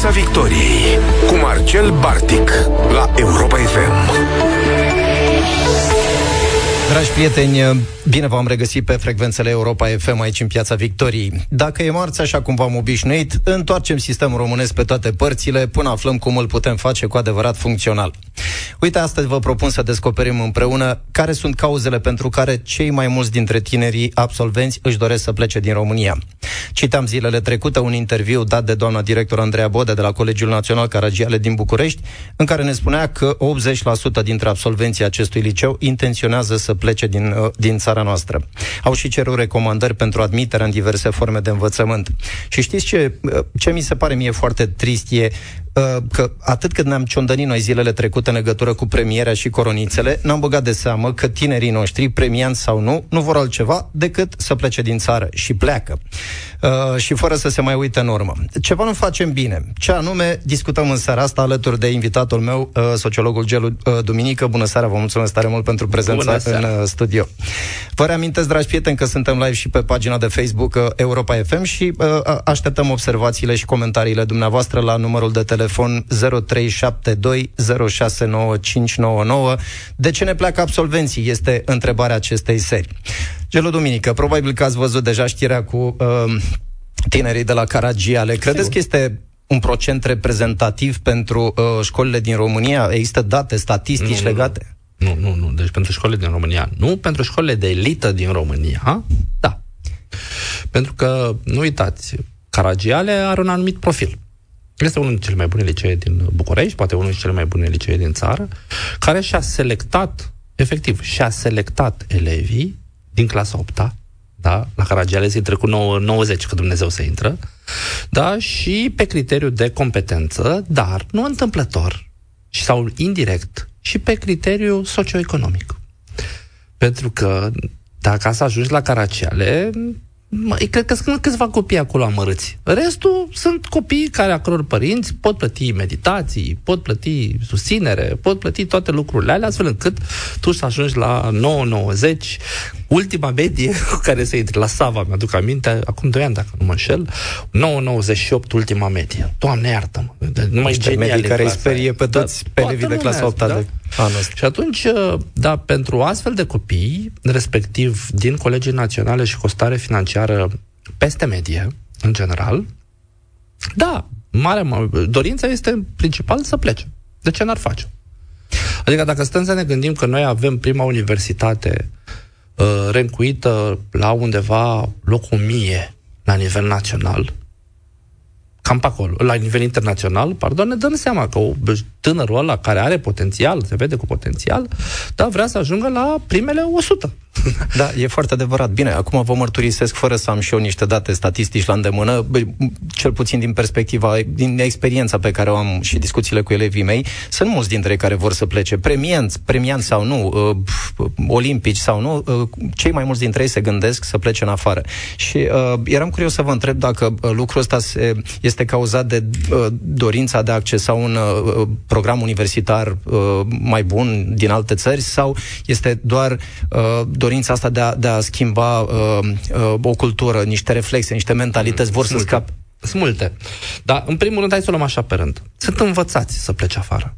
Piața Victoriei cu Marcel Bartic la Europa FM. Dragi prieteni, bine v-am regăsit pe frecvențele Europa FM aici în Piața Victoriei. Dacă e marți, așa cum v-am obișnuit, întoarcem sistemul românesc pe toate părțile până aflăm cum îl putem face cu adevărat funcțional. Uite, astăzi vă propun să descoperim împreună care sunt cauzele pentru care cei mai mulți dintre tinerii absolvenți își doresc să plece din România. Citam zilele trecute un interviu dat de doamna director Andreea Bode de la Colegiul Național Caragiale din București, în care ne spunea că 80% dintre absolvenții acestui liceu intenționează să plece din, uh, din țara noastră. Au și cerut recomandări pentru admiterea în diverse forme de învățământ. Și știți ce, uh, ce mi se pare mie foarte trist e uh, că atât cât ne-am ciondănit noi zilele trecute în legătură cu premierea și coronițele, n-am băgat de seamă că tinerii noștri, premianți sau nu, nu vor altceva decât să plece din țară și pleacă. Uh, și fără să se mai uite în urmă. Ceva nu facem bine. Ce anume, discutăm în seara asta alături de invitatul meu, uh, sociologul Gelu uh, Duminică. Bună seara, vă mulțumesc tare mult pentru prezența în uh, studio. Vă reamintesc, dragi prieteni, că suntem live și pe pagina de Facebook uh, Europa FM și uh, așteptăm observațiile și comentariile dumneavoastră la numărul de telefon 0372 069599. De ce ne pleacă absolvenții? Este întrebarea acestei serii. Gelu Duminică, probabil că ați văzut deja știrea cu uh, tinerii de la Caragiale. Credeți Sigur. că este un procent reprezentativ pentru uh, școlile din România? Există date statistici nu, legate? Nu, nu, nu. Deci pentru școlile din România nu. Pentru școlile de elită din România, da. Pentru că, nu uitați, Caragiale are un anumit profil. Este unul dintre cele mai bune licee din București, poate unul dintre cele mai bune licee din țară, care și-a selectat, efectiv, și-a selectat elevii din clasa 8 da? la Caragiales intră cu 9, 90, că Dumnezeu să intră, da? și pe criteriu de competență, dar nu întâmplător, sau indirect, și pe criteriu socioeconomic. Pentru că dacă să ajungi la Caraciale, Mă, cred că sunt câțiva copii acolo amărâți. Restul sunt copii care, a căror părinți pot plăti meditații, pot plăti susținere, pot plăti toate lucrurile alea, astfel încât tu să ajungi la 9,90. Ultima medie cu care să intri la Sava, mi-aduc aminte, acum 2 ani, dacă nu mă înșel, 9,98 ultima medie. Doamne, iartă-mă. Nu mai medii care îi sperie pe da, toți da, pe elevii de clasa 8 da? de anul ăsta. Și atunci, da, pentru astfel de copii, respectiv din colegii naționale și costare financiară financiară peste medie, în general, da, mare, dorința este principal să plece. De ce n-ar face? Adică dacă stăm să ne gândim că noi avem prima universitate uh, rencuită la undeva locul mie la nivel național, cam pe acolo, la nivel internațional, pardon, ne dăm seama că o, tânărul ăla care are potențial, se vede cu potențial, da, vrea să ajungă la primele 100. Da, e foarte adevărat. Bine, acum vă mărturisesc fără să am și eu niște date statistici la îndemână, cel puțin din perspectiva, din experiența pe care o am și discuțiile cu elevii mei, sunt mulți dintre ei care vor să plece. Premianți, premianți sau nu, uh, olimpici sau nu, uh, cei mai mulți dintre ei se gândesc să plece în afară. Și uh, eram curios să vă întreb dacă uh, lucrul ăsta se, este cauzat de uh, dorința de a accesa un uh, program universitar uh, mai bun din alte țări sau este doar uh, dorința asta de a, de a schimba uh, uh, o cultură, niște reflexe, niște mentalități, vor să scape? Sunt multe. Dar, în primul rând, hai să o luăm așa pe rând. Sunt învățați să plece afară.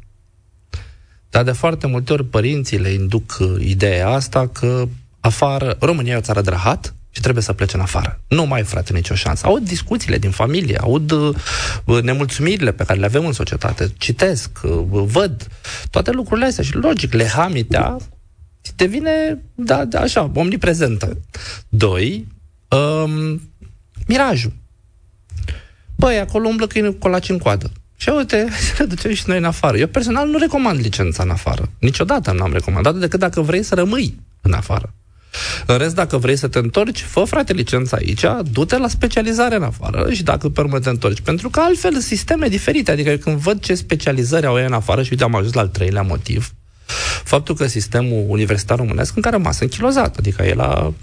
Dar de foarte multe ori părinții le induc uh, ideea asta că afară, România e o țară de rahat, și trebuie să plece în afară. Nu mai, frate, nicio șansă. Aud discuțiile din familie, aud uh, nemulțumirile pe care le avem în societate, citesc, uh, văd toate lucrurile astea și, logic, lehamitea devine, da, da, așa, omniprezentă. Doi, um, mirajul. Băi, acolo umblă câine cu colaci în coadă. Și uite, să ne ducem și noi în afară. Eu personal nu recomand licența în afară. Niciodată n-am recomandat decât dacă vrei să rămâi în afară. În rest, dacă vrei să te întorci, fă, frate, licența aici, du-te la specializare în afară și dacă pe urmă te întorci. Pentru că altfel sisteme diferite. Adică când văd ce specializări au ei în afară și uite, am ajuns la al treilea motiv, faptul că sistemul universitar românesc încă a rămas închilozat. Adică el a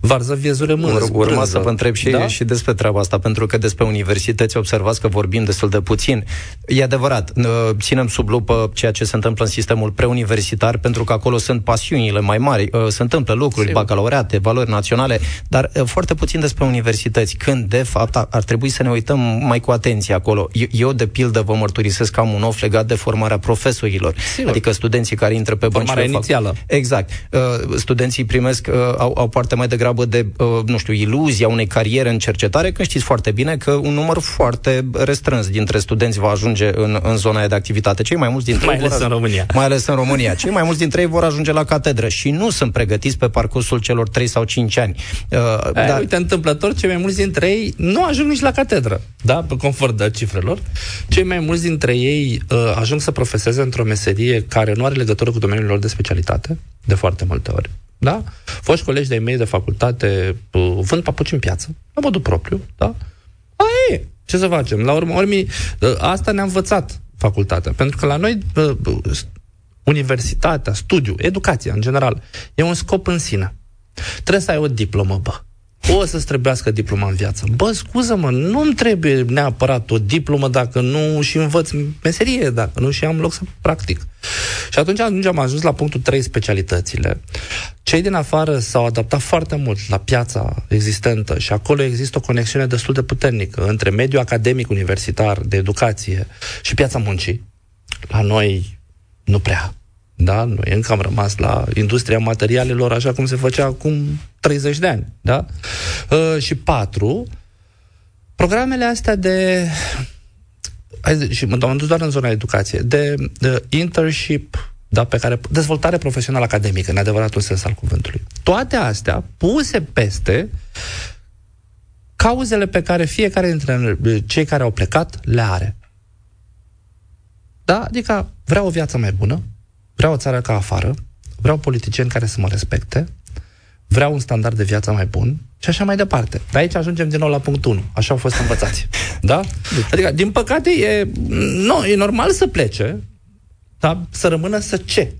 varză viezure mână. Ur- urma să vă întreb și, da? și despre treaba asta, pentru că despre universități observați că vorbim destul de puțin. E adevărat, ținem sub lupă ceea ce se întâmplă în sistemul preuniversitar, pentru că acolo sunt pasiunile mai mari, uh, se întâmplă lucruri, Sigur. bacalaureate, valori naționale, dar uh, foarte puțin despre universități, când, de fapt, ar trebui să ne uităm mai cu atenție acolo. Eu, de pildă, vă mărturisesc că am un of legat de formarea profesorilor, Sigur. adică studenții care intră pe băncile... Formarea inițială. Exact. Studenții primesc, au, au parte mai degrabă de, nu știu, iluzia unei cariere în cercetare, când știți foarte bine că un număr foarte restrâns dintre studenți va ajunge în, în zona de activitate. Cei mai mulți dintre mai ales în România. Mai ales în România. Cei mai mulți dintre ei vor ajunge la catedră și nu sunt pregătiți pe parcursul celor 3 sau 5 ani. Uh, Aia, dar... Uite, întâmplător, cei mai mulți dintre ei nu ajung nici la catedră, da, pe conform de cifrelor. Cei mai mulți dintre ei uh, ajung să profeseze într-o meserie care nu are legătură cu domeniul lor de specialitate, de foarte multe ori. Da? Foști colegi de-ai mei de facultate uh, vând papuci în piață, la modul propriu, da? Aia e. Ce să facem? La urmă, urmii, uh, asta ne-a învățat facultatea. Pentru că la noi uh, universitatea, studiu, educația în general, e un scop în sine. Trebuie să ai o diplomă, bă o să-ți trebuiască diploma în viață. Bă, scuză-mă, nu-mi trebuie neapărat o diplomă dacă nu și învăț meserie, dacă nu și am loc să practic. Și atunci atunci am ajuns la punctul 3, specialitățile. Cei din afară s-au adaptat foarte mult la piața existentă și acolo există o conexiune destul de puternică între mediul academic universitar de educație și piața muncii. La noi nu prea. Da? Noi încă am rămas la industria materialelor așa cum se făcea acum 30 de ani. Da? Uh, și patru, programele astea de hai, și mă am dus doar în zona educație, de, de internship, da, pe care, dezvoltare profesională academică, în adevăratul sens al cuvântului. Toate astea puse peste cauzele pe care fiecare dintre cei care au plecat le are. Da? Adică vreau o viață mai bună, Vreau o țară ca afară, vreau politicieni care să mă respecte, vreau un standard de viață mai bun și așa mai departe. De aici ajungem din nou la punctul 1. Așa au fost învățați. Da? Adică, din păcate, e, nu, e normal să plece, dar să rămână să ce?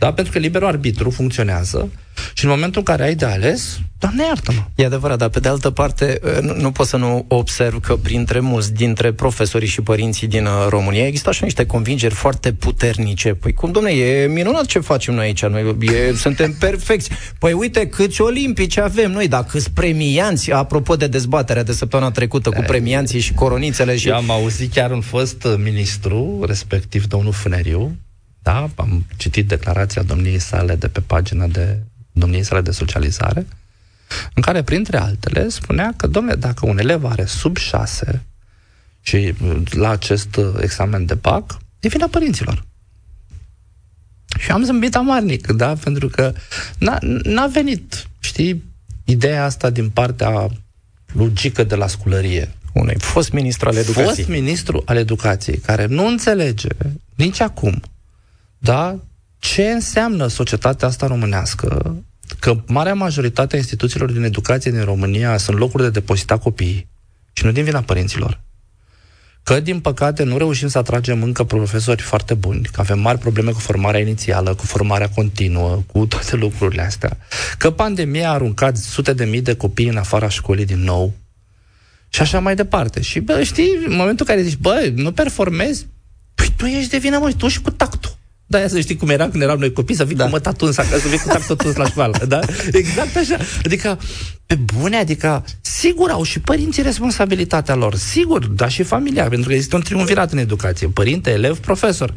Da? Pentru că liberul arbitru funcționează și în momentul în care ai de ales, Doamne iartă-mă. E adevărat, dar pe de altă parte ă, nu, nu pot să nu observ că printre mulți dintre profesorii și părinții din ă, România există așa niște convingeri foarte puternice. Păi cum, domne, e minunat ce facem noi aici, noi e, suntem perfecți. Păi uite câți olimpici avem noi, dar câți premianți, apropo de dezbaterea de săptămâna trecută cu premianții și coronițele. Și... Eu am auzit chiar un fost ministru, respectiv domnul Funeriu, da, am citit declarația domniei sale de pe pagina de domniei sale de socializare, în care, printre altele, spunea că, domnule, dacă un elev are sub 6 și la acest examen de PAC, e vina părinților. Și am zâmbit amarnic, da, pentru că n-a, n-a venit, știi, ideea asta din partea logică de la sculărie. Unui fost ministru al educației. Fost ministru al educației, care nu înțelege nici acum, da, ce înseamnă societatea asta românească că marea majoritate a instituțiilor din educație din România sunt locuri de depozitat copiii și nu din vina părinților. Că, din păcate, nu reușim să atragem încă profesori foarte buni, că avem mari probleme cu formarea inițială, cu formarea continuă, cu toate lucrurile astea. Că pandemia a aruncat sute de mii de copii în afara școlii din nou și așa mai departe. Și, bă, știi, în momentul în care zici, bă, nu performezi, păi tu ești de vină, mă, tu și cu tactul. Da, să știi cum era când eram noi copii, să vii da. cu măta tuns acasă, să vii cu tactul tuns la școală, da? Exact așa. Adică, pe bune, adică, sigur au și părinții responsabilitatea lor, sigur, dar și familia, pentru că există un triumvirat în educație, părinte, elev, profesor.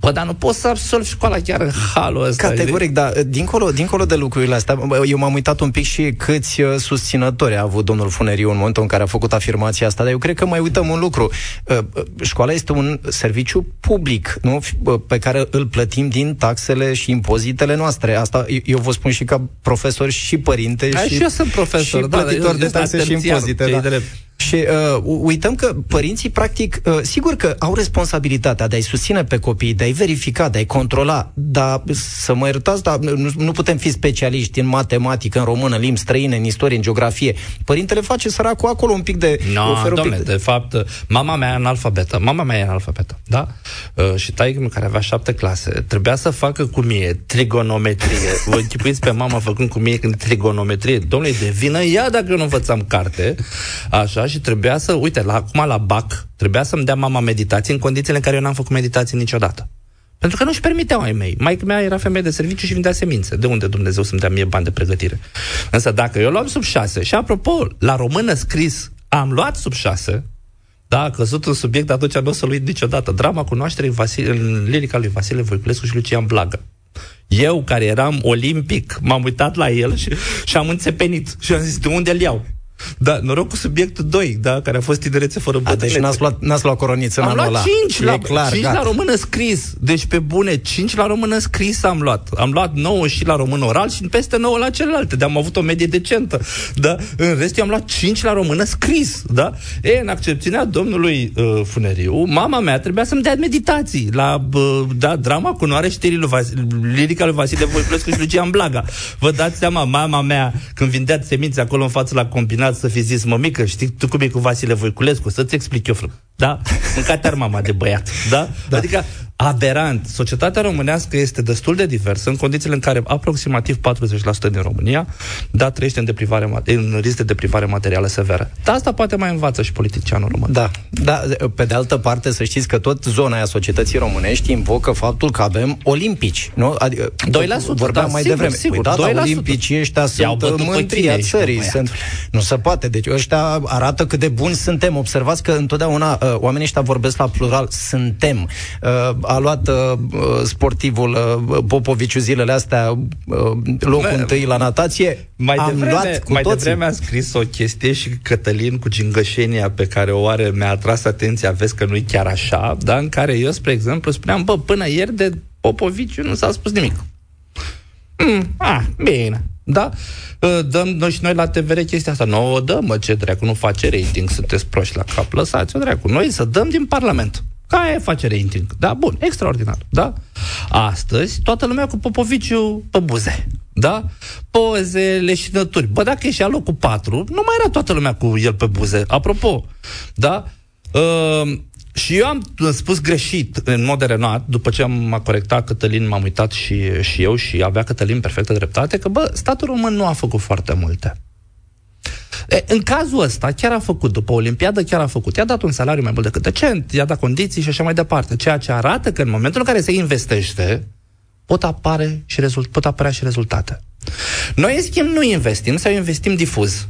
Bă, dar nu poți să absolvi școala chiar în halul ăsta. Categoric, da. Dincolo, dincolo de lucrurile astea, eu m-am uitat un pic și câți uh, susținători a avut domnul Funeriu în momentul în care a făcut afirmația asta, dar eu cred că mai uităm un lucru. Uh, uh, școala este un serviciu public, nu? Pe care îl plătim din taxele și impozitele noastre. Asta eu vă spun și ca profesor și părinte Ai, și, și eu sunt profesor, și plătitor da, de taxe și impozite. Da. Și uh, uităm că părinții, practic, uh, sigur că au responsabilitatea de a-i susține pe copii, de a-i verifica, de a-i controla, dar să mă iertați, dar nu, nu putem fi specialiști în matematică, în română, în limbi străine, în istorie, în geografie. Părintele face săracul acolo un pic de... No, domnule, de... de fapt, mama mea e analfabetă. Mama mea e analfabetă. da? Uh, și taică care avea șapte clase, trebuia să facă cu mie trigonometrie. Vă închipuiți pe mama făcând cu mie când trigonometrie. Domnule, de vină ea dacă eu nu învățam carte. Așa, și trebuia să, uite, la, acum la BAC, trebuia să-mi dea mama meditații în condițiile în care eu n-am făcut meditații niciodată. Pentru că nu-și permiteau ai mei. Maica mea era femeie de serviciu și vindea semințe. De unde Dumnezeu să-mi dea mie bani de pregătire? Însă dacă eu luam sub șase, și apropo, la română scris am luat sub șase, da, a căzut un subiect, atunci nu o să-l uit niciodată. Drama cunoașterii Vasile, în lirica lui Vasile Voiculescu și Lucian Blaga. Eu, care eram olimpic, m-am uitat la el și, și am înțepenit. Și am zis, de unde îl iau? Da, noroc cu subiectul 2, da, care a fost tinerețe fără bătrânețe. Deci n-ați luat, n-ați luat coroniță în am anul luat 5 la, clar, 5 la română scris. Deci pe bune, 5 la română scris am luat. Am luat 9 și la română oral și peste 9 la celelalte. De am avut o medie decentă. Da? În rest, eu am luat 5 la română scris. Da? E, în accepțiunea domnului uh, Funeriu, mama mea trebuia să-mi dea meditații la uh, da, drama cu noare știrii lui Vas- lirica lui Vasile Voiculescu și Lucian Blaga. Vă dați seama, mama mea, când vindea semințe acolo în față la combinat, să fi zis, mămică, știi tu cum e cu Vasile Voiculescu? Să-ți explic eu, frate. Da? Mâncat mama de băiat. Da? da? Adică, aberant. Societatea românească este destul de diversă în condițiile în care aproximativ 40% din România da, trăiește în, deprivare, în risc de deprivare materială severă. Dar asta poate mai învață și politicianul român. Da, da, pe de altă parte să știți că tot zona aia societății românești invocă faptul că avem olimpici, nu? Adică 2%, vorbeam da, mai sigur, devreme. Sigur, păi, da, da, olimpicii ăștia sunt mântria țării. Sunt, nu se poate. Deci ăștia arată cât de buni suntem. Observați că întotdeauna uh, oamenii ăștia vorbesc la plural. Suntem. Uh, a luat uh, sportivul uh, Popoviciu zilele astea uh, locul Me, întâi la natație. Mai Am devreme, luat cu mai toții. devreme a scris o chestie și Cătălin cu gingășenia pe care o are mi-a atras atenția, vezi că nu-i chiar așa, dar în care eu, spre exemplu, spuneam, bă, până ieri de Popoviciu nu s-a spus nimic. Mm, ah, bine. Da? Ă, dăm noi și noi la TVR chestia asta. Nu o dăm, mă, ce dracu, nu face rating, sunteți proști la cap, lăsați-o dracu. Noi să dăm din Parlament. Ca face rating. Da, bun, extraordinar. Da? Astăzi, toată lumea cu Popoviciu pe buze. Da? Poze, leșinături. Bă, dacă e și locul 4, nu mai era toată lumea cu el pe buze. Apropo, da? Uh, și eu am spus greșit, în mod renat, după ce am corectat Cătălin, m-am uitat și, și eu și avea Cătălin perfectă dreptate, că, bă, statul român nu a făcut foarte multe. E, în cazul ăsta, chiar a făcut, după Olimpiadă, chiar a făcut. I-a dat un salariu mai mult decât decent, i-a dat condiții și așa mai departe. Ceea ce arată că în momentul în care se investește, pot, apare și rezult, pot apărea și rezultate. Noi, în schimb, nu investim sau investim difuz.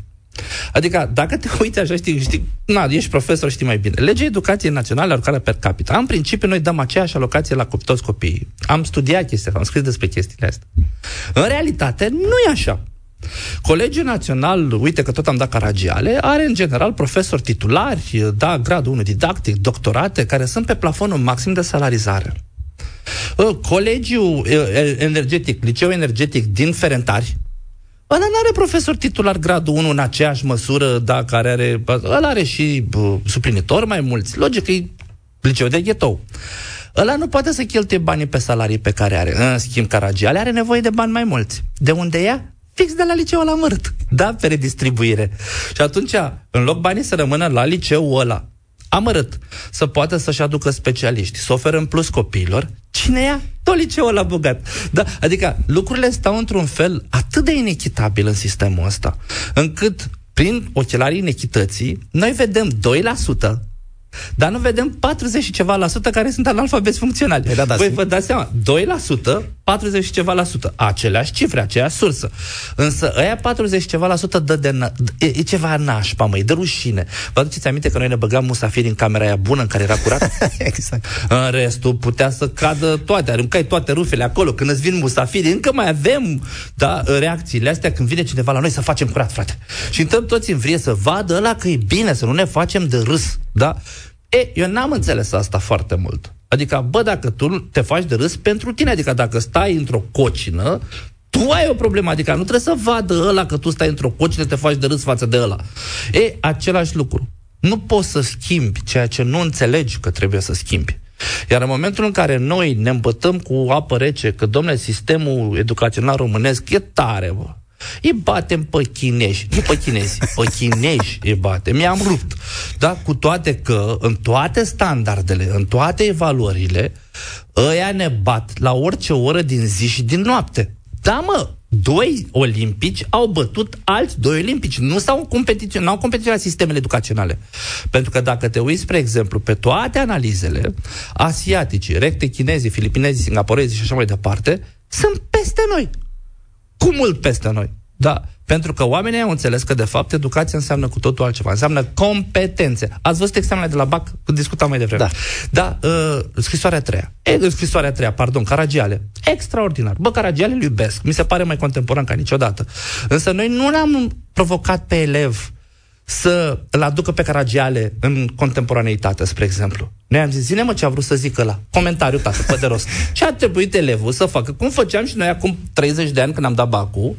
Adică, dacă te uiți așa, știi, știi na, ești profesor, știi mai bine. Legea Educației Naționale, alocare per capita. În principiu, noi dăm aceeași alocație la toți copiii. Am studiat chestia am scris despre chestiile astea. În realitate, nu e așa. Colegiul Național, uite că tot am dat caragiale, are în general profesori titulari, da, gradul 1 didactic, doctorate, care sunt pe plafonul maxim de salarizare. Ă, colegiul energetic, liceu energetic din Ferentari, Ăla nu are profesor titular gradul 1 în aceeași măsură, da, care are... Ăla are și uh, suplinitori mai mulți. Logic, e liceu de ghetou. Ăla nu poate să cheltuie banii pe salarii pe care are. În schimb, Caragiale are nevoie de bani mai mulți. De unde ia? Fix de la liceu la mărt. Da, pe redistribuire. Și atunci, în loc banii să rămână la liceu ăla, amărât, să poată să-și aducă specialiști, să oferă în plus copiilor, cine ia? Tot liceul la bogat. Da, adică lucrurile stau într-un fel atât de inechitabil în sistemul ăsta, încât prin ochelarii inechității, noi vedem 2% dar nu vedem 40 și ceva la sută care sunt analfabeti funcționali. E, da, da, Voi vă dați seama, 2%, 40 și ceva la sută. Aceleași cifre, aceeași sursă. Însă ăia 40 și ceva la sută dă de na- e, e ceva nașpa, măi, de rușine. Vă aduceți aminte că noi ne băgam musafiri în camera aia bună în care era curat? exact. În restul putea să cadă toate, aruncai toate rufele acolo. Când îți vin musafiri, încă mai avem da, reacțiile astea când vine cineva la noi să facem curat, frate. Și întâm toți în vrie să vadă ăla că e bine, să nu ne facem de râs. Da? E, eu n-am înțeles asta foarte mult. Adică, bă, dacă tu te faci de râs pentru tine, adică dacă stai într-o cocină, tu ai o problemă, adică nu trebuie să vadă ăla că tu stai într-o cocină, te faci de râs față de ăla. E, același lucru. Nu poți să schimbi ceea ce nu înțelegi că trebuie să schimbi. Iar în momentul în care noi ne îmbătăm cu apă rece, că, domnule, sistemul educațional românesc e tare, bă, Îi batem pe chinezi, nu pe chinezi, pe chinezi îi batem. Mi-am rupt. Da? Cu toate că, în toate standardele, în toate evaluările, ăia ne bat la orice oră din zi și din noapte. Da, mă, doi olimpici au bătut alți doi olimpici. Nu s-au competiționat, au competiționat sistemele educaționale. Pentru că dacă te uiți, spre exemplu, pe toate analizele, asiatici, recte chinezii, filipinezii, singaporezii și așa mai departe, sunt peste noi. Cu mult peste noi. Da. Pentru că oamenii au înțeles că, de fapt, educația înseamnă cu totul altceva. Înseamnă competențe. Ați văzut examenele de la BAC? Discutam mai devreme. Da. Da, uh, scrisoarea a treia. E, scrisoarea a treia, pardon, Caragiale. Extraordinar. Bă, Caragiale îl iubesc. Mi se pare mai contemporan ca niciodată. Însă noi nu l-am provocat pe elev să îl aducă pe Caragiale în contemporaneitate, spre exemplu. Noi am zis, zine mă ce a vrut să zică la comentariu, tată, pe de rost. Ce a trebuit elevul să facă? Cum făceam și noi acum 30 de ani când am dat bacul,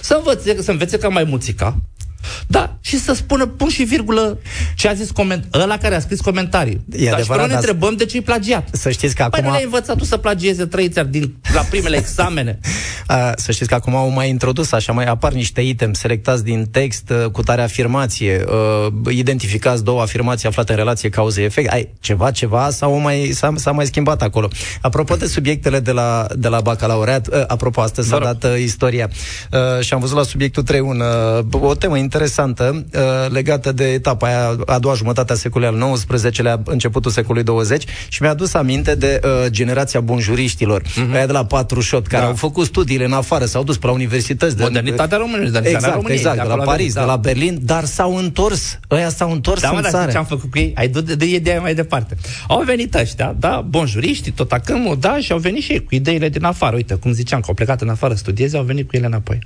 să învețe, să învețe ca mai muțica, da, și să spună pun și virgulă ce a zis coment- ăla care a scris comentarii. E da, adevărat, și pe noi ne dar întrebăm de ce e plagiat. Să știți că Păi acum... nu le-ai învățat tu să plagieze trei țări din, la primele examene. A, să știți că acum au mai introdus, așa, mai apar niște item selectați din text uh, cu tare afirmație, uh, identificați două afirmații aflate în relație cauze-efect. Ai, ceva, ceva sau mai, s-a, s-a mai schimbat acolo. Apropo de subiectele de la, de la bacalaureat, uh, apropo, astăzi s-a Vă rog. dat uh, istoria uh, și am văzut la subiectul 3 un, uh, o temă interesantă uh, legată de etapa aia, a doua jumătate a secolului al XIX-lea, începutul secolului 20 și mi-a adus aminte de uh, generația bunjuriștilor, mm-hmm. aia de la 48, care Da. au făcut studiile în afară, s-au dus pe la universități. De, Modernitatea românilor, modernitatea Exact, României, exact, de, de la acolo Paris, a de venit, la Berlin, dar s-au întors, ăia s-au întors Da, mă, în dar țară. știi ce am făcut cu ei? Ai du de, de ideea mai departe. Au venit ăștia, da, bonjuriștii, tot acâmul, da, și au venit și ei cu ideile din afară. Uite, cum ziceam, că au plecat în afară studieze, au venit cu ele înapoi.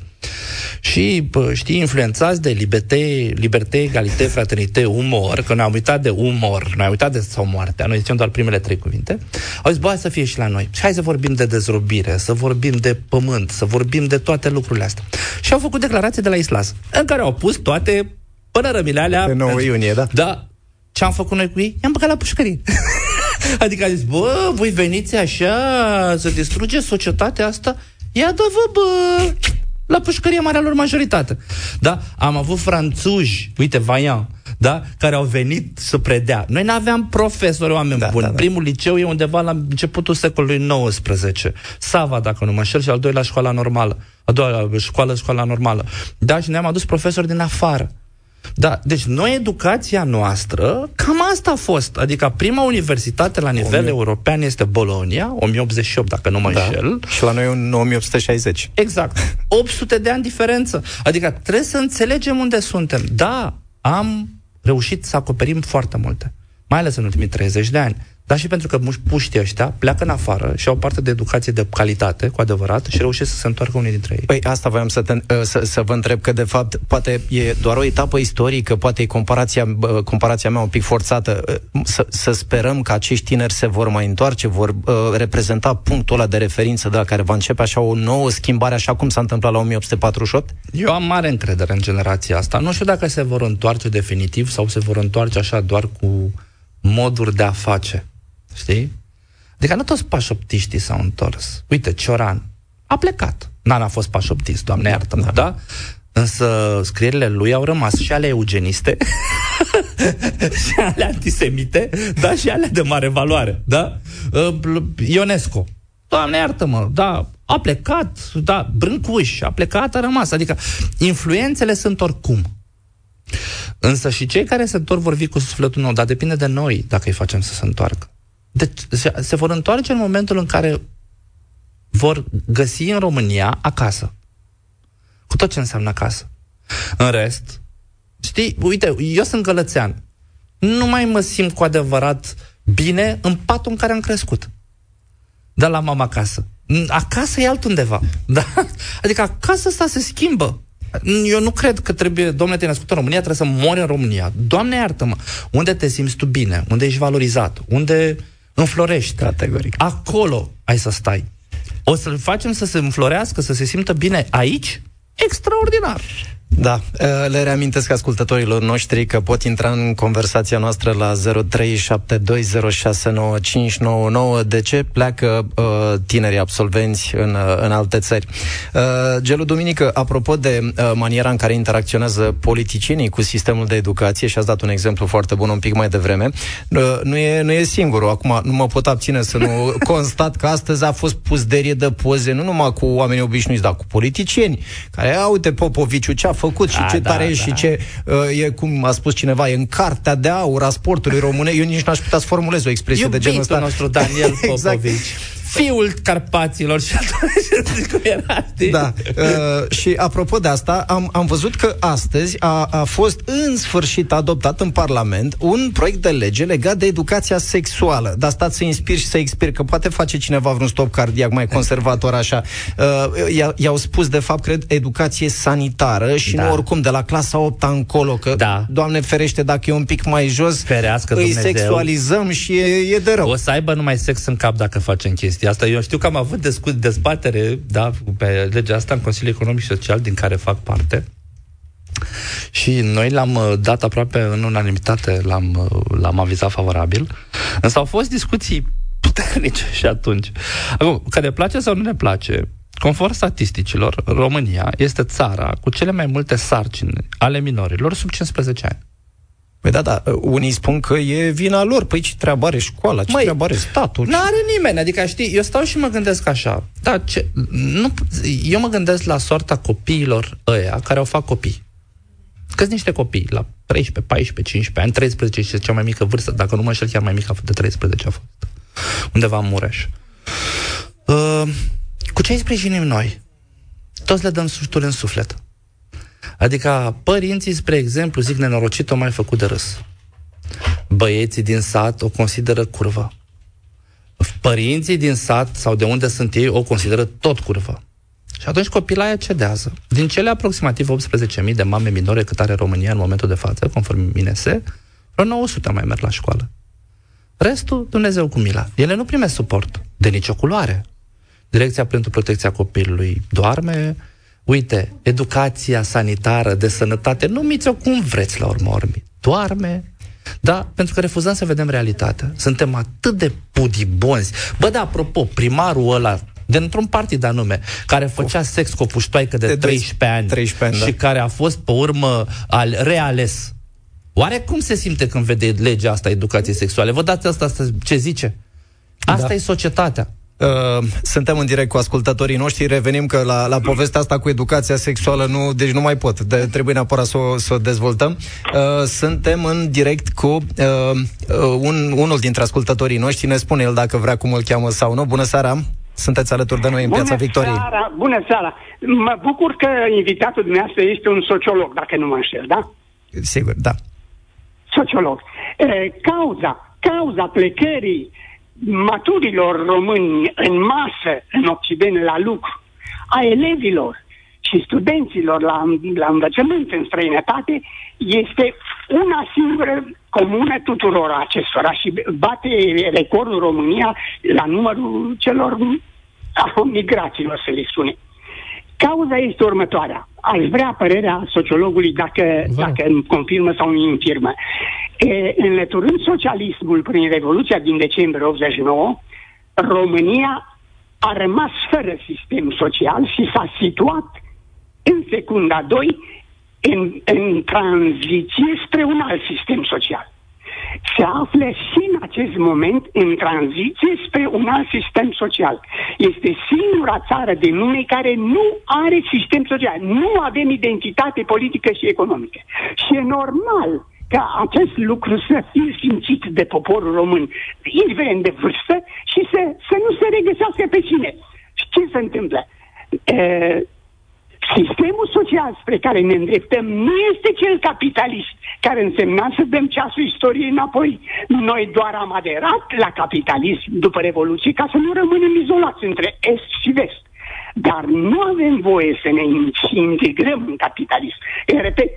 Și, pă, știi, influențați de liberté, liberté, egalité, fraternité, umor, că ne-am uitat de umor, ne-am uitat de sau moartea, noi zicem doar primele trei cuvinte, au zis, bă, hai să fie și la noi. Și hai să vorbim de dezrobire, să vorbim de pământ, să vorbim de toate lucrurile astea. Și au făcut declarație de la Islas, în care au pus toate până rămile alea. Pe 9 iunie, da. Da. Ce am făcut noi cu ei? I-am băgat la pușcărie. adică a zis, bă, voi veniți așa să distrugeți societatea asta? Ia dă-vă, bă, la pușcărie marea lor majoritate. Da? Am avut franțuzi, uite, Vaian, da? care au venit să predea. Noi nu aveam profesori, oameni Da, buni. da, da. Primul liceu e undeva la începutul secolului XIX. Sava, dacă nu mă înșel, și al doilea școala normală. A doua școală, școala normală. Da, și ne-am adus profesori din afară. Da, deci noi educația noastră, cam asta a fost. Adică prima universitate la nivel 1000. european este Bologna, 1088 dacă nu mă Da. înșel. Și la noi e un 1860. Exact. 800 de ani diferență. Adică trebuie să înțelegem unde suntem. Da, am reușit să acoperim foarte multe. Mai ales în ultimii 30 de ani. Dar și pentru că muși- puștii ăștia pleacă în afară și au parte de educație de calitate, cu adevărat, și reușesc să se întoarcă unii dintre ei. Păi asta voiam să, te, să, să vă întreb, că de fapt poate e doar o etapă istorică, poate e comparația, bă, comparația mea un pic forțată. Să, să sperăm că acești tineri se vor mai întoarce, vor uh, reprezenta punctul ăla de referință de la care va începe așa o nouă schimbare, așa cum s-a întâmplat la 1848? Eu am mare încredere în generația asta. Nu știu dacă se vor întoarce definitiv sau se vor întoarce așa doar cu moduri de a face. Știi? Adică nu toți pașoptiștii s-au întors. Uite, Cioran a plecat. N-a a fost pașoptist, doamne iartă da. da? Însă scrierile lui au rămas și ale eugeniste, și ale antisemite, da, și ale de mare valoare, da? Uh, Ionesco, Doamne iartă-mă, da, a plecat, da, Brâncuș, a plecat, a rămas. Adică influențele sunt oricum. Însă și cei care se întorc vor fi cu sufletul nou, dar depinde de noi dacă îi facem să se întoarcă. Deci se, se vor întoarce în momentul în care vor găsi în România acasă. Cu tot ce înseamnă acasă. În rest, știi, uite, eu sunt gălățean. Nu mai mă simt cu adevărat bine în patul în care am crescut. De la mama acasă. Acasă e altundeva. Da? Adică acasă asta se schimbă. Eu nu cred că trebuie, domnule, te-ai născut în România, trebuie să mori în România. Doamne, iartă-mă, unde te simți tu bine, unde ești valorizat, unde înflorești. Categoric. Acolo ai să stai. O să-l facem să se înflorească, să se simtă bine aici? Extraordinar. Da, le reamintesc ascultătorilor noștri că pot intra în conversația noastră la 0372069599 de ce pleacă uh, tinerii absolvenți în, uh, în alte țări. Uh, Gelu Duminică, apropo de uh, maniera în care interacționează politicienii cu sistemul de educație, și ați dat un exemplu foarte bun un pic mai devreme, uh, nu, e, nu e singurul. Acum nu mă pot abține să nu constat că astăzi a fost pus de poze, nu numai cu oameni obișnuiți, dar cu politicieni, care au de Popoviciu ce a făcut și da, ce tare da, și da. ce uh, e, cum a spus cineva, e în cartea de aur a sportului române. Eu nici n-aș putea să formulez o expresie Iubitul de genul ăsta. nostru Daniel exact. Popovici. exact fiul Carpaților și atunci cum era, Da. Uh, și apropo de asta, am, am văzut că astăzi a, a fost în sfârșit adoptat în Parlament un proiect de lege legat de educația sexuală. Dar stați să inspir și să expir, că poate face cineva vreun stop cardiac mai conservator așa. Uh, i-au spus, de fapt, cred, educație sanitară și da. nu oricum de la clasa 8 încolo, că, da. Doamne ferește, dacă e un pic mai jos, Ferească îi Dumnezeu. sexualizăm și e, e de rău. O să aibă numai sex în cap dacă facem chestia chestia asta. Eu știu că am avut discu- dezbatere da, pe legea asta în Consiliul Economic și Social, din care fac parte. Și noi l-am uh, dat aproape în unanimitate, l-am, uh, l-am avizat favorabil. Însă au fost discuții puternice și atunci. Acum, că ne place sau nu ne place, conform statisticilor, România este țara cu cele mai multe sarcini ale minorilor sub 15 ani. Păi da, da, unii spun că e vina lor. Păi ce treabă are școala, ce Măi, treabă are statul? Nu are nimeni, adică știi, eu stau și mă gândesc așa. Da, ce, nu, eu mă gândesc la soarta copiilor ăia care au fac copii. că niște copii, la 13, 14, 15 ani, 13 și cea mai mică vârstă, dacă nu mă înșel, chiar mai mică de 13 a fost. Undeva în Mureș. Uh, cu ce îi sprijinim noi? Toți le dăm sufletul în suflet. Adică părinții, spre exemplu, zic nenorocit, o mai făcut de râs. Băieții din sat o consideră curvă. Părinții din sat sau de unde sunt ei o consideră tot curvă. Și atunci copilaia cedează. Din cele aproximativ 18.000 de mame minore cât are România în momentul de față, conform MINESE, vreo 900 mai merg la școală. Restul, Dumnezeu cu mila. Ele nu primesc suport de nicio culoare. Direcția pentru protecția copilului doarme, Uite, educația sanitară, de sănătate, numiți-o cum vreți la urmă urmi. Doarme, da, pentru că refuzăm să vedem realitatea. Suntem atât de pudibonzi. Bă, da, apropo, primarul ăla dintr-un partid anume, care făcea sex cu o puștoaică de, de 13 ani 13 ani, și da. care a fost pe urmă al reales. Oare cum se simte când vede legea asta educației sexuale? Vă dați asta, asta ce zice? Asta da. e societatea. Uh, suntem în direct cu ascultătorii noștri, revenim că la, la povestea asta cu educația sexuală nu, deci nu mai pot, de, trebuie neapărat să o, să o dezvoltăm. Uh, suntem în direct cu uh, uh, un, unul dintre ascultătorii noștri, ne spune el dacă vrea cum îl cheamă sau nu. Bună seara! Sunteți alături de noi în bună Piața Victoriei. Seara, bună seara! Mă bucur că invitatul dumneavoastră este un sociolog, dacă nu mă înșel, da? Sigur, da. Sociolog. E, cauza, cauza plecării maturilor români în masă în Occident la lucru, a elevilor și studenților la, la învățământ în străinătate este una singură comună tuturor acestora și bate recordul România la numărul celor a migraților, să le spune. Cauza este următoarea. Aș vrea părerea sociologului dacă, dacă îmi confirmă sau îmi infirmă. E, înlăturând socialismul prin Revoluția din decembrie 89, România a rămas fără sistem social și s-a situat în secunda 2 în, în tranziție spre un alt sistem social se află și în acest moment în tranziție spre un alt sistem social. Este singura țară de nume care nu are sistem social. Nu avem identitate politică și economică. Și e normal ca acest lucru să fie simțit de poporul român, indiferent de vârstă, și să, să nu se regăsească pe cine. Și ce se întâmplă? E, Sistemul social spre care ne îndreptăm nu este cel capitalist, care însemna să dăm ceasul istoriei înapoi. Noi doar am aderat la capitalism după Revoluție ca să nu rămânem izolați între Est și Vest. Dar nu avem voie să ne integrăm în capitalism. E, repet,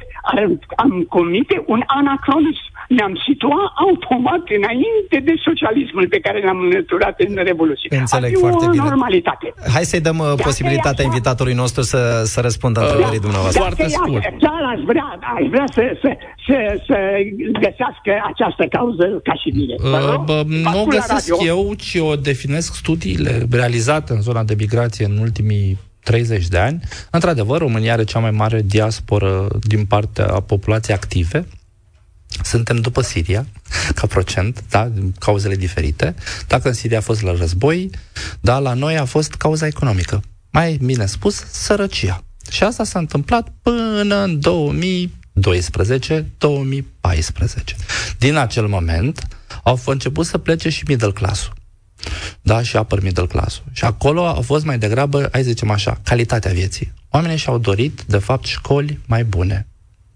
am comite un anacronism ne-am situat automat înainte de socialismul pe care l-am înlăturat în Revoluție. Înțeleg Ar foarte o bine. normalitate. Hai să-i dăm uh, posibilitatea așa- invitatului nostru să, să răspundă întrebării dumneavoastră. Foarte Dacă e scurt. așa, Dar aș vrea, aș vrea să, să, să, să găsească această cauză ca și bine. Vă Uh, rog, bă, vă nu o ascult la găsesc radio. eu, ci o definesc studiile realizate în zona de migrație în ultimii 30 de ani. Într-adevăr, România are cea mai mare diasporă din partea populației active. Suntem după Siria, ca procent, da, din cauzele diferite. Dacă în Siria a fost la război, da, la noi a fost cauza economică. Mai bine spus, sărăcia. Și asta s-a întâmplat până în 2012-2014. Din acel moment au f- început să plece și middle class da, și upper middle class Și acolo a fost mai degrabă, hai să zicem așa, calitatea vieții. Oamenii și-au dorit, de fapt, școli mai bune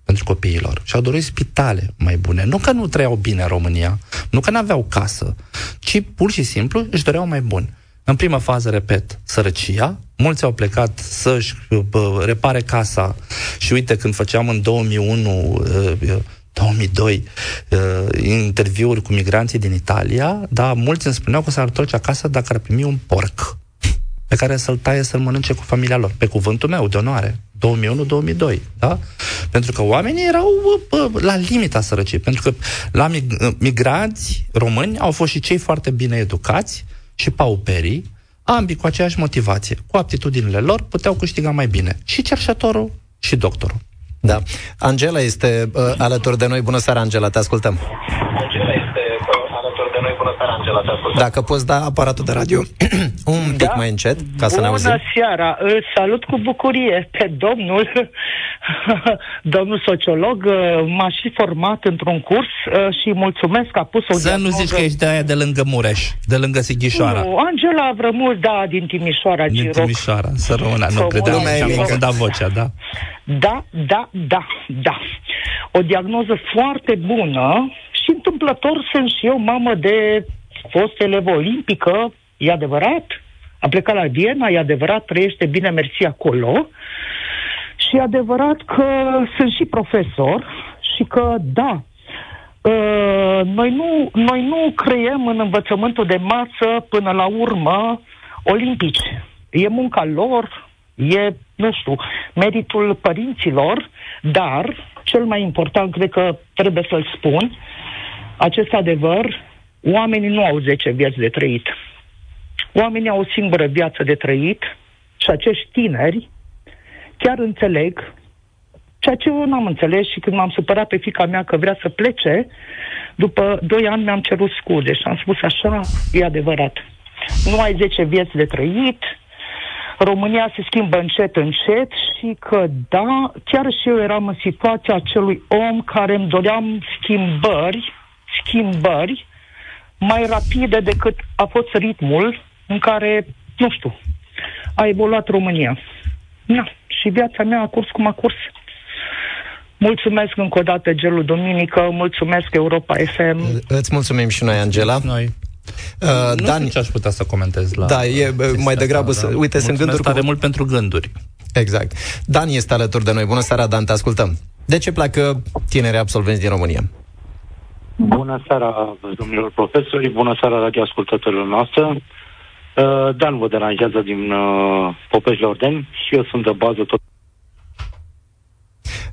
pentru copiilor. Și-au dorit spitale mai bune. Nu că nu trăiau bine în România, nu că n-aveau casă, ci pur și simplu își doreau mai bun. În prima fază, repet, sărăcia. Mulți au plecat să-și bă, repare casa și uite, când făceam în 2001 uh, 2002 uh, interviuri cu migranții din Italia, da, mulți îmi spuneau că s-ar întoarce acasă dacă ar primi un porc pe care să-l taie să-l mănânce cu familia lor. Pe cuvântul meu, de onoare. 2001-2002, da? Pentru că oamenii erau bă, la limita sărăciei. Pentru că la mig- migranți români au fost și cei foarte bine educați și pauperii, ambii cu aceeași motivație. Cu aptitudinile lor puteau câștiga mai bine. Și cerșătorul și doctorul. Da. Angela este uh, alături de noi. Bună seara, Angela, te ascultăm. Dacă poți da aparatul de radio un pic Da. mai încet, ca să ne auzim. Bună seara! Îl salut cu bucurie pe domnul, domnul sociolog. M-a și format într-un curs uh, și mulțumesc că a pus o Să nu diagnoză- zici că ești de aia de lângă Mureș, de lângă Sighișoara. Nu, Angela Avrămul, da, din Timișoara, Din Giroc. Timișoara, să rămână, nu Comun- credeam, Lumea e și-am mică. confundat vocea, da. Da, da, da, da. O diagnoză foarte bună și întâmplător sunt și eu mamă de fost elevă olimpică, e adevărat, a plecat la Viena, e adevărat, trăiește bine mersi acolo și e adevărat că sunt și profesor și că, da, Uh, noi nu, noi nu creiem în învățământul de masă până la urmă olimpici. E munca lor, e, nu știu, meritul părinților, dar cel mai important, cred că trebuie să-l spun, acest adevăr, oamenii nu au 10 vieți de trăit. Oamenii au o singură viață de trăit și acești tineri chiar înțeleg ceea ce eu n-am înțeles și când m-am supărat pe fica mea că vrea să plece, după doi ani mi-am cerut scuze și am spus așa, e adevărat. Nu ai 10 vieți de trăit, România se schimbă încet, încet și că da, chiar și eu eram în situația acelui om care îmi doream schimbări, schimbări mai rapide decât a fost ritmul în care, nu știu, a evoluat România. Na, și viața mea a curs cum a curs. Mulțumesc încă o dată, Gelu Duminică, mulțumesc Europa FM. Îți mulțumim și noi, Angela. Noi. Uh, nu Dan, știu ce aș putea să comentez la Da, e, bă, chestia mai degrabă asta, să- uite, sunt Mulțumesc gânduri cu- tare mult pentru gânduri. Exact. Dan este alături de noi. Bună seara, Dan, te ascultăm. De ce pleacă tineri absolvenți din România? Bună seara, domnilor profesori, bună seara, radioascultătorilor noastre. Uh, Dan vă deranjează din uh, Popești la Ordeni și eu sunt de bază tot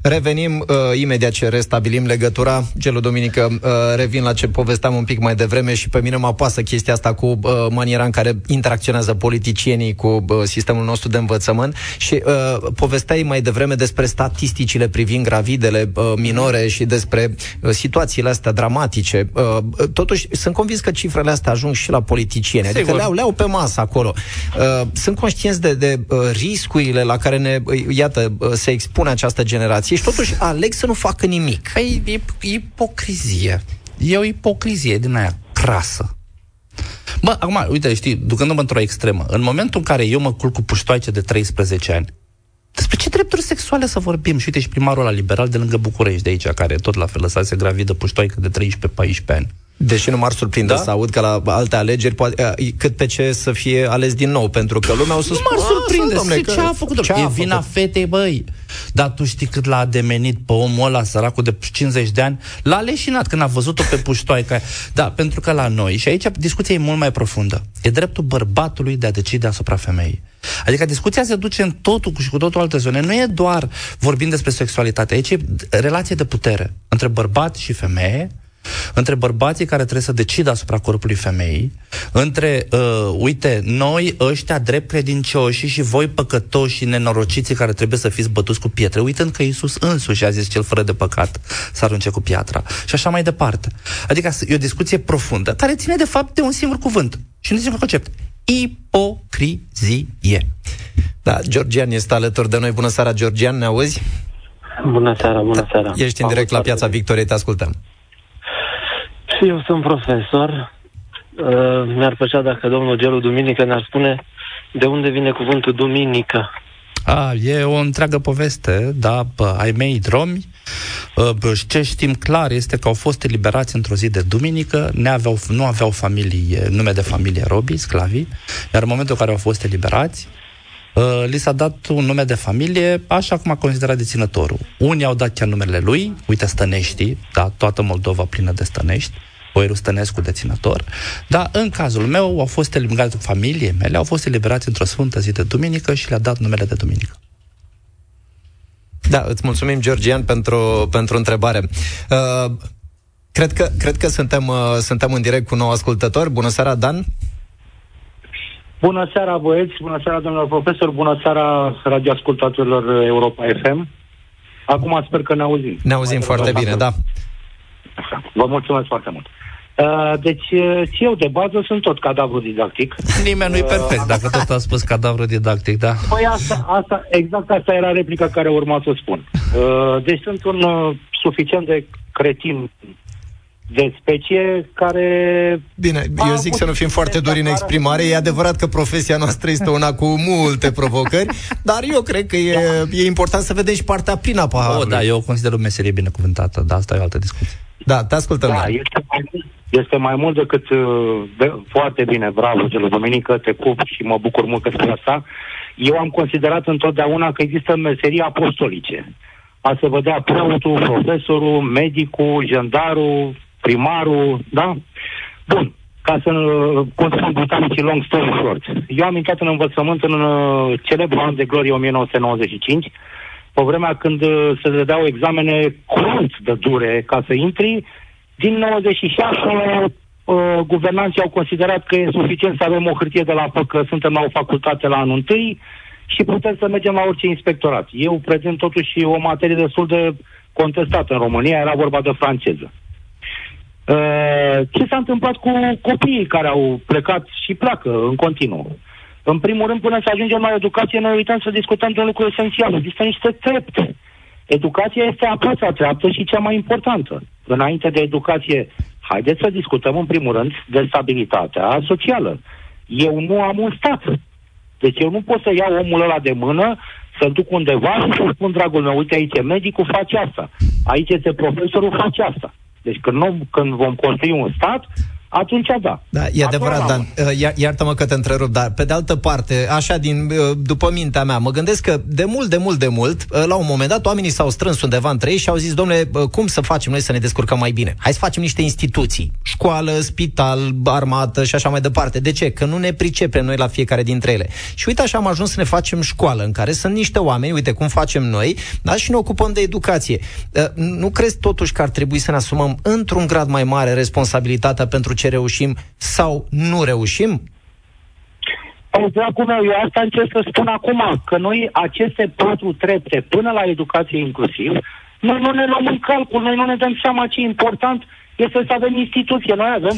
Revenim uh, imediat ce restabilim legătura. Gelu Duminică, uh, revin la ce povesteam un pic mai devreme și pe mine mă apasă chestia asta cu uh, maniera în care interacționează politicienii cu uh, sistemul nostru de învățământ și uh, povesteai mai devreme despre statisticile privind gravidele uh, minore și despre uh, situațiile astea dramatice. Uh, totuși, sunt convins că cifrele astea ajung și la politicieni. Adică Sigur. le-au, le-au pe masă acolo. Uh, sunt conștienți de, de uh, riscurile la care ne, uh, iată, uh, se expune această generație și totuși aleg să nu facă nimic. Păi e ipocrizie. E o ipocrizie din aia crasă. Bă, acum, uite, știi, ducându-mă într-o extremă, în momentul în care eu mă culc cu puștoaice de 13 ani, despre ce drepturi sexuale să vorbim? Și uite și primarul la liberal de lângă București, de aici, care tot la fel lăsase gravidă puștoaică de 13-14 ani. Deși nu m-ar surprinde da? să aud că la alte alegeri poate, cât pe ce să fie ales din nou, pentru că lumea o să Nu m-ar surprinde, domnule, ce a făcut? Ce a e vina făcut? fetei, băi. Dar tu știi cât l-a demenit pe omul ăla, săracul de 50 de ani? L-a leșinat când a văzut-o pe puștoaica. Da, pentru că la noi, și aici discuția e mult mai profundă, e dreptul bărbatului de a decide asupra femeii. Adică discuția se duce în totul și cu totul alte zone. Nu e doar vorbind despre sexualitate, aici e relație de putere între bărbat și femeie, între bărbații care trebuie să decidă asupra corpului femeii, între, uh, uite, noi ăștia drept credincioși și voi păcătoși și nenorociții care trebuie să fiți bătuți cu pietre, uitând că Iisus însuși a zis cel fără de păcat să arunce cu piatra. Și așa mai departe. Adică e o discuție profundă, care ține de fapt de un singur cuvânt și un singur concept. Ipocrizie. Da, Georgian este alături de noi. Bună seara, Georgian, ne auzi? Bună seara, bună seara. Ești în direct la Piața Victoriei, te ascultăm. Și eu sunt profesor. Uh, mi-ar plăcea dacă domnul Gelu Duminică ne-ar spune de unde vine cuvântul duminică. A, e o întreagă poveste, da, bă, ai mei dromi. Bă, ce știm clar este că au fost eliberați într-o zi de duminică, aveau, nu aveau familie, nume de familie robii, sclavii, iar în momentul în care au fost eliberați, Uh, li s-a dat un nume de familie așa cum a considerat deținătorul. Unii au dat chiar numele lui, uite Stănești, da, toată Moldova plină de Stănești, Boierul Stănescu deținător, dar în cazul meu au fost eliberați, familie mele au fost eliberați într-o sfântă zi de duminică și le-a dat numele de duminică. Da, îți mulțumim, Georgian, pentru, pentru întrebare. Uh, cred, că, cred că suntem, uh, suntem în direct cu nou ascultător. Bună seara, Dan! Bună seara, băieți, bună seara, domnilor profesor, bună seara, radioascultatorilor Europa FM. Acum sper că ne auzim. Ne auzim foarte bine, da. Așa. Vă mulțumesc foarte mult. Uh, deci, uh, eu de bază sunt tot cadavru didactic. Nimeni nu-i perfect, dacă tot a spus cadavru didactic, da. Păi asta, asta, exact asta era replica care urma să o spun. Uh, deci sunt un suficient de cretin de specie care... Bine, eu zic să nu fim foarte duri în exprimare. E adevărat că profesia noastră este una cu multe provocări, dar eu cred că e, da. e important să vedem și partea plină a paharului. Oh, da, eu o consider o meserie binecuvântată, dar asta e o altă discuție. Da, te ascultăm. Da, este mai, este mai mult decât uh, de, foarte bine, bravo, Gelu Domenică, te pup și mă bucur mult că spui asta. Eu am considerat întotdeauna că există meserii apostolice. A să vă dea preotul, profesorul, medicul, jandarul, primarul, da? Bun, ca să consum brutalicii long story short. Eu am intrat în învățământ în uh, celebrul an de glorie 1995, pe vremea când uh, se dădeau examene curent de dure ca să intri. Din 96, uh, guvernanții au considerat că e suficient să avem o hârtie de la că suntem la o facultate la anul întâi și putem să mergem la orice inspectorat. Eu prezint totuși o materie destul de contestată în România, era vorba de franceză. Uh, ce s-a întâmplat cu copiii care au plecat și pleacă în continuu? În primul rând, până să ajungem la educație, noi uităm să discutăm de un lucru esențial. Există niște trepte. Educația este a patra treaptă și cea mai importantă. Înainte de educație, haideți să discutăm în primul rând de stabilitatea socială. Eu nu am un stat. Deci eu nu pot să iau omul ăla de mână, să-l duc undeva și să spun, dragul meu, uite aici e medicul, face asta. Aici este profesorul, face asta. Deci când, nu, când vom construi un stat, atunci da. Da, e adevărat, Dan. Uh, iartă-mă că te întrerup, dar pe de altă parte, așa din uh, după mintea mea, mă gândesc că de mult, de mult, de mult, uh, la un moment dat, oamenii s-au strâns undeva între ei și au zis, domnule, cum să facem noi să ne descurcăm mai bine? Hai să facem niște instituții, școală, spital, armată și așa mai departe. De ce? Că nu ne pricepem noi la fiecare dintre ele. Și uite așa am ajuns să ne facem școală în care sunt niște oameni, uite cum facem noi, da, și ne ocupăm de educație. Nu crezi totuși că ar trebui să ne asumăm într-un grad mai mare responsabilitatea pentru ce reușim sau nu reușim? Dragul meu, eu asta încerc să spun acum, că noi aceste patru trepte, până la educație inclusiv, noi nu ne luăm în calcul, noi nu ne dăm seama ce important este să avem instituție. Noi avem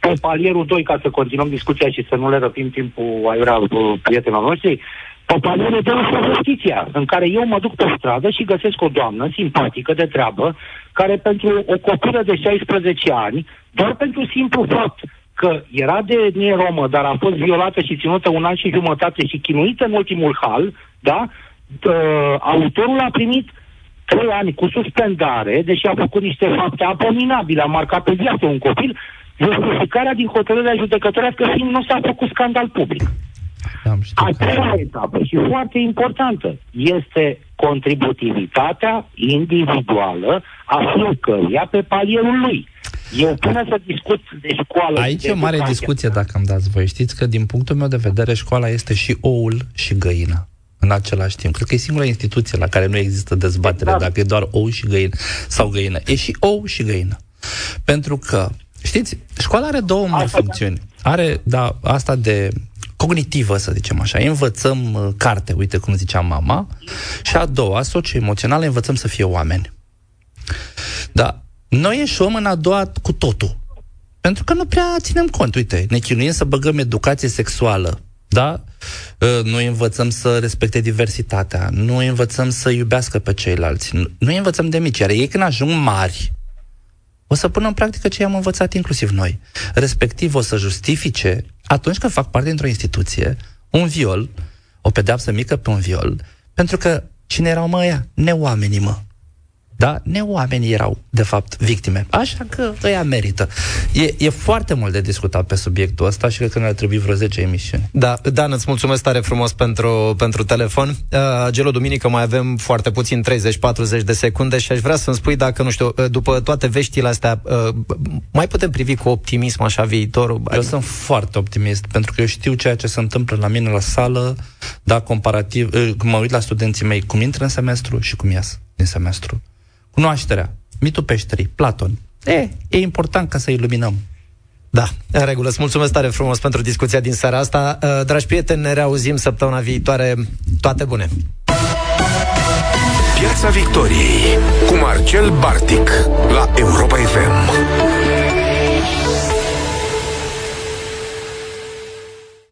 pe palierul 2, ca să continuăm discuția și să nu le răpim timpul aiurea prietenilor noștri, Popanele de justiția, în care eu mă duc pe stradă și găsesc o doamnă simpatică de treabă, care pentru o copilă de 16 ani, doar pentru simplu fapt că era de etnie romă, dar a fost violată și ținută un an și jumătate și chinuită în ultimul hal, da? Uh, autorul a primit trei ani cu suspendare, deși a făcut niște fapte abominabile, a marcat pe viață un copil, justificarea din hotărârea judecătorească fiind nu s-a făcut scandal public. Am A treia etapă și foarte importantă este contributivitatea individuală a fiecăruia pe palierul lui. Eu până să discut de școală... Aici de e o mare educație, discuție, dacă îmi dați voi. Știți că, din punctul meu de vedere, școala este și oul și găina în același timp. Cred că e singura instituție la care nu există dezbatere Exact. dacă e doar ou și găină sau găină. E și ou și găină. Pentru că, știți, școala are două mari Asta da. funcțiuni. Are, da, asta de cognitivă, să zicem așa. Învățăm uh, carte, uite cum zicea mama, și a doua, socioemoțională, învățăm să fie oameni. Da, noi ieșim în a doua cu totul. Pentru că nu prea ținem cont. Uite, ne chinuim să băgăm educație sexuală. Da? Uh, Nu învățăm să respecte diversitatea, nu învățăm să iubească pe ceilalți, nu- nu învățăm de mici. Iar ei când ajung mari, o să pună în practică ce i-am învățat inclusiv noi. Respectiv o să justifice, atunci când fac parte dintr-o instituție, un viol, o pedeapsă mică pe un viol, pentru că cine erau mă ăia? Neoamenii, mă. Da? Neoamenii erau, de fapt, victime. Așa că ăia merită. E, e foarte mult de discutat pe subiectul ăsta și cred că ne-ar trebui vreo 10 emisiuni. Da, Dan, îți mulțumesc tare frumos pentru, pentru telefon. Uh, Gelo Duminică, mai avem foarte puțin, 30-40 de secunde și aș vrea să-mi spui dacă, nu știu, uh, după toate veștile astea, uh, mai putem privi cu optimism așa viitorul? Eu sunt foarte optimist, pentru că eu știu ceea ce se întâmplă la mine la sală, da, comparativ, eh, când mă uit la studenții mei, cum intră în semestru și cum ies din semestru. Cunoașterea, mitul peșterii, Platon. E, e important ca să iluminăm. Da, în regulă. Îți mulțumesc tare frumos pentru discuția din seara asta. Uh, Dragi prieteni, ne reauzim săptămâna viitoare. Toate bune! Piața Victoriei cu Marcel Bartic la Europa FM.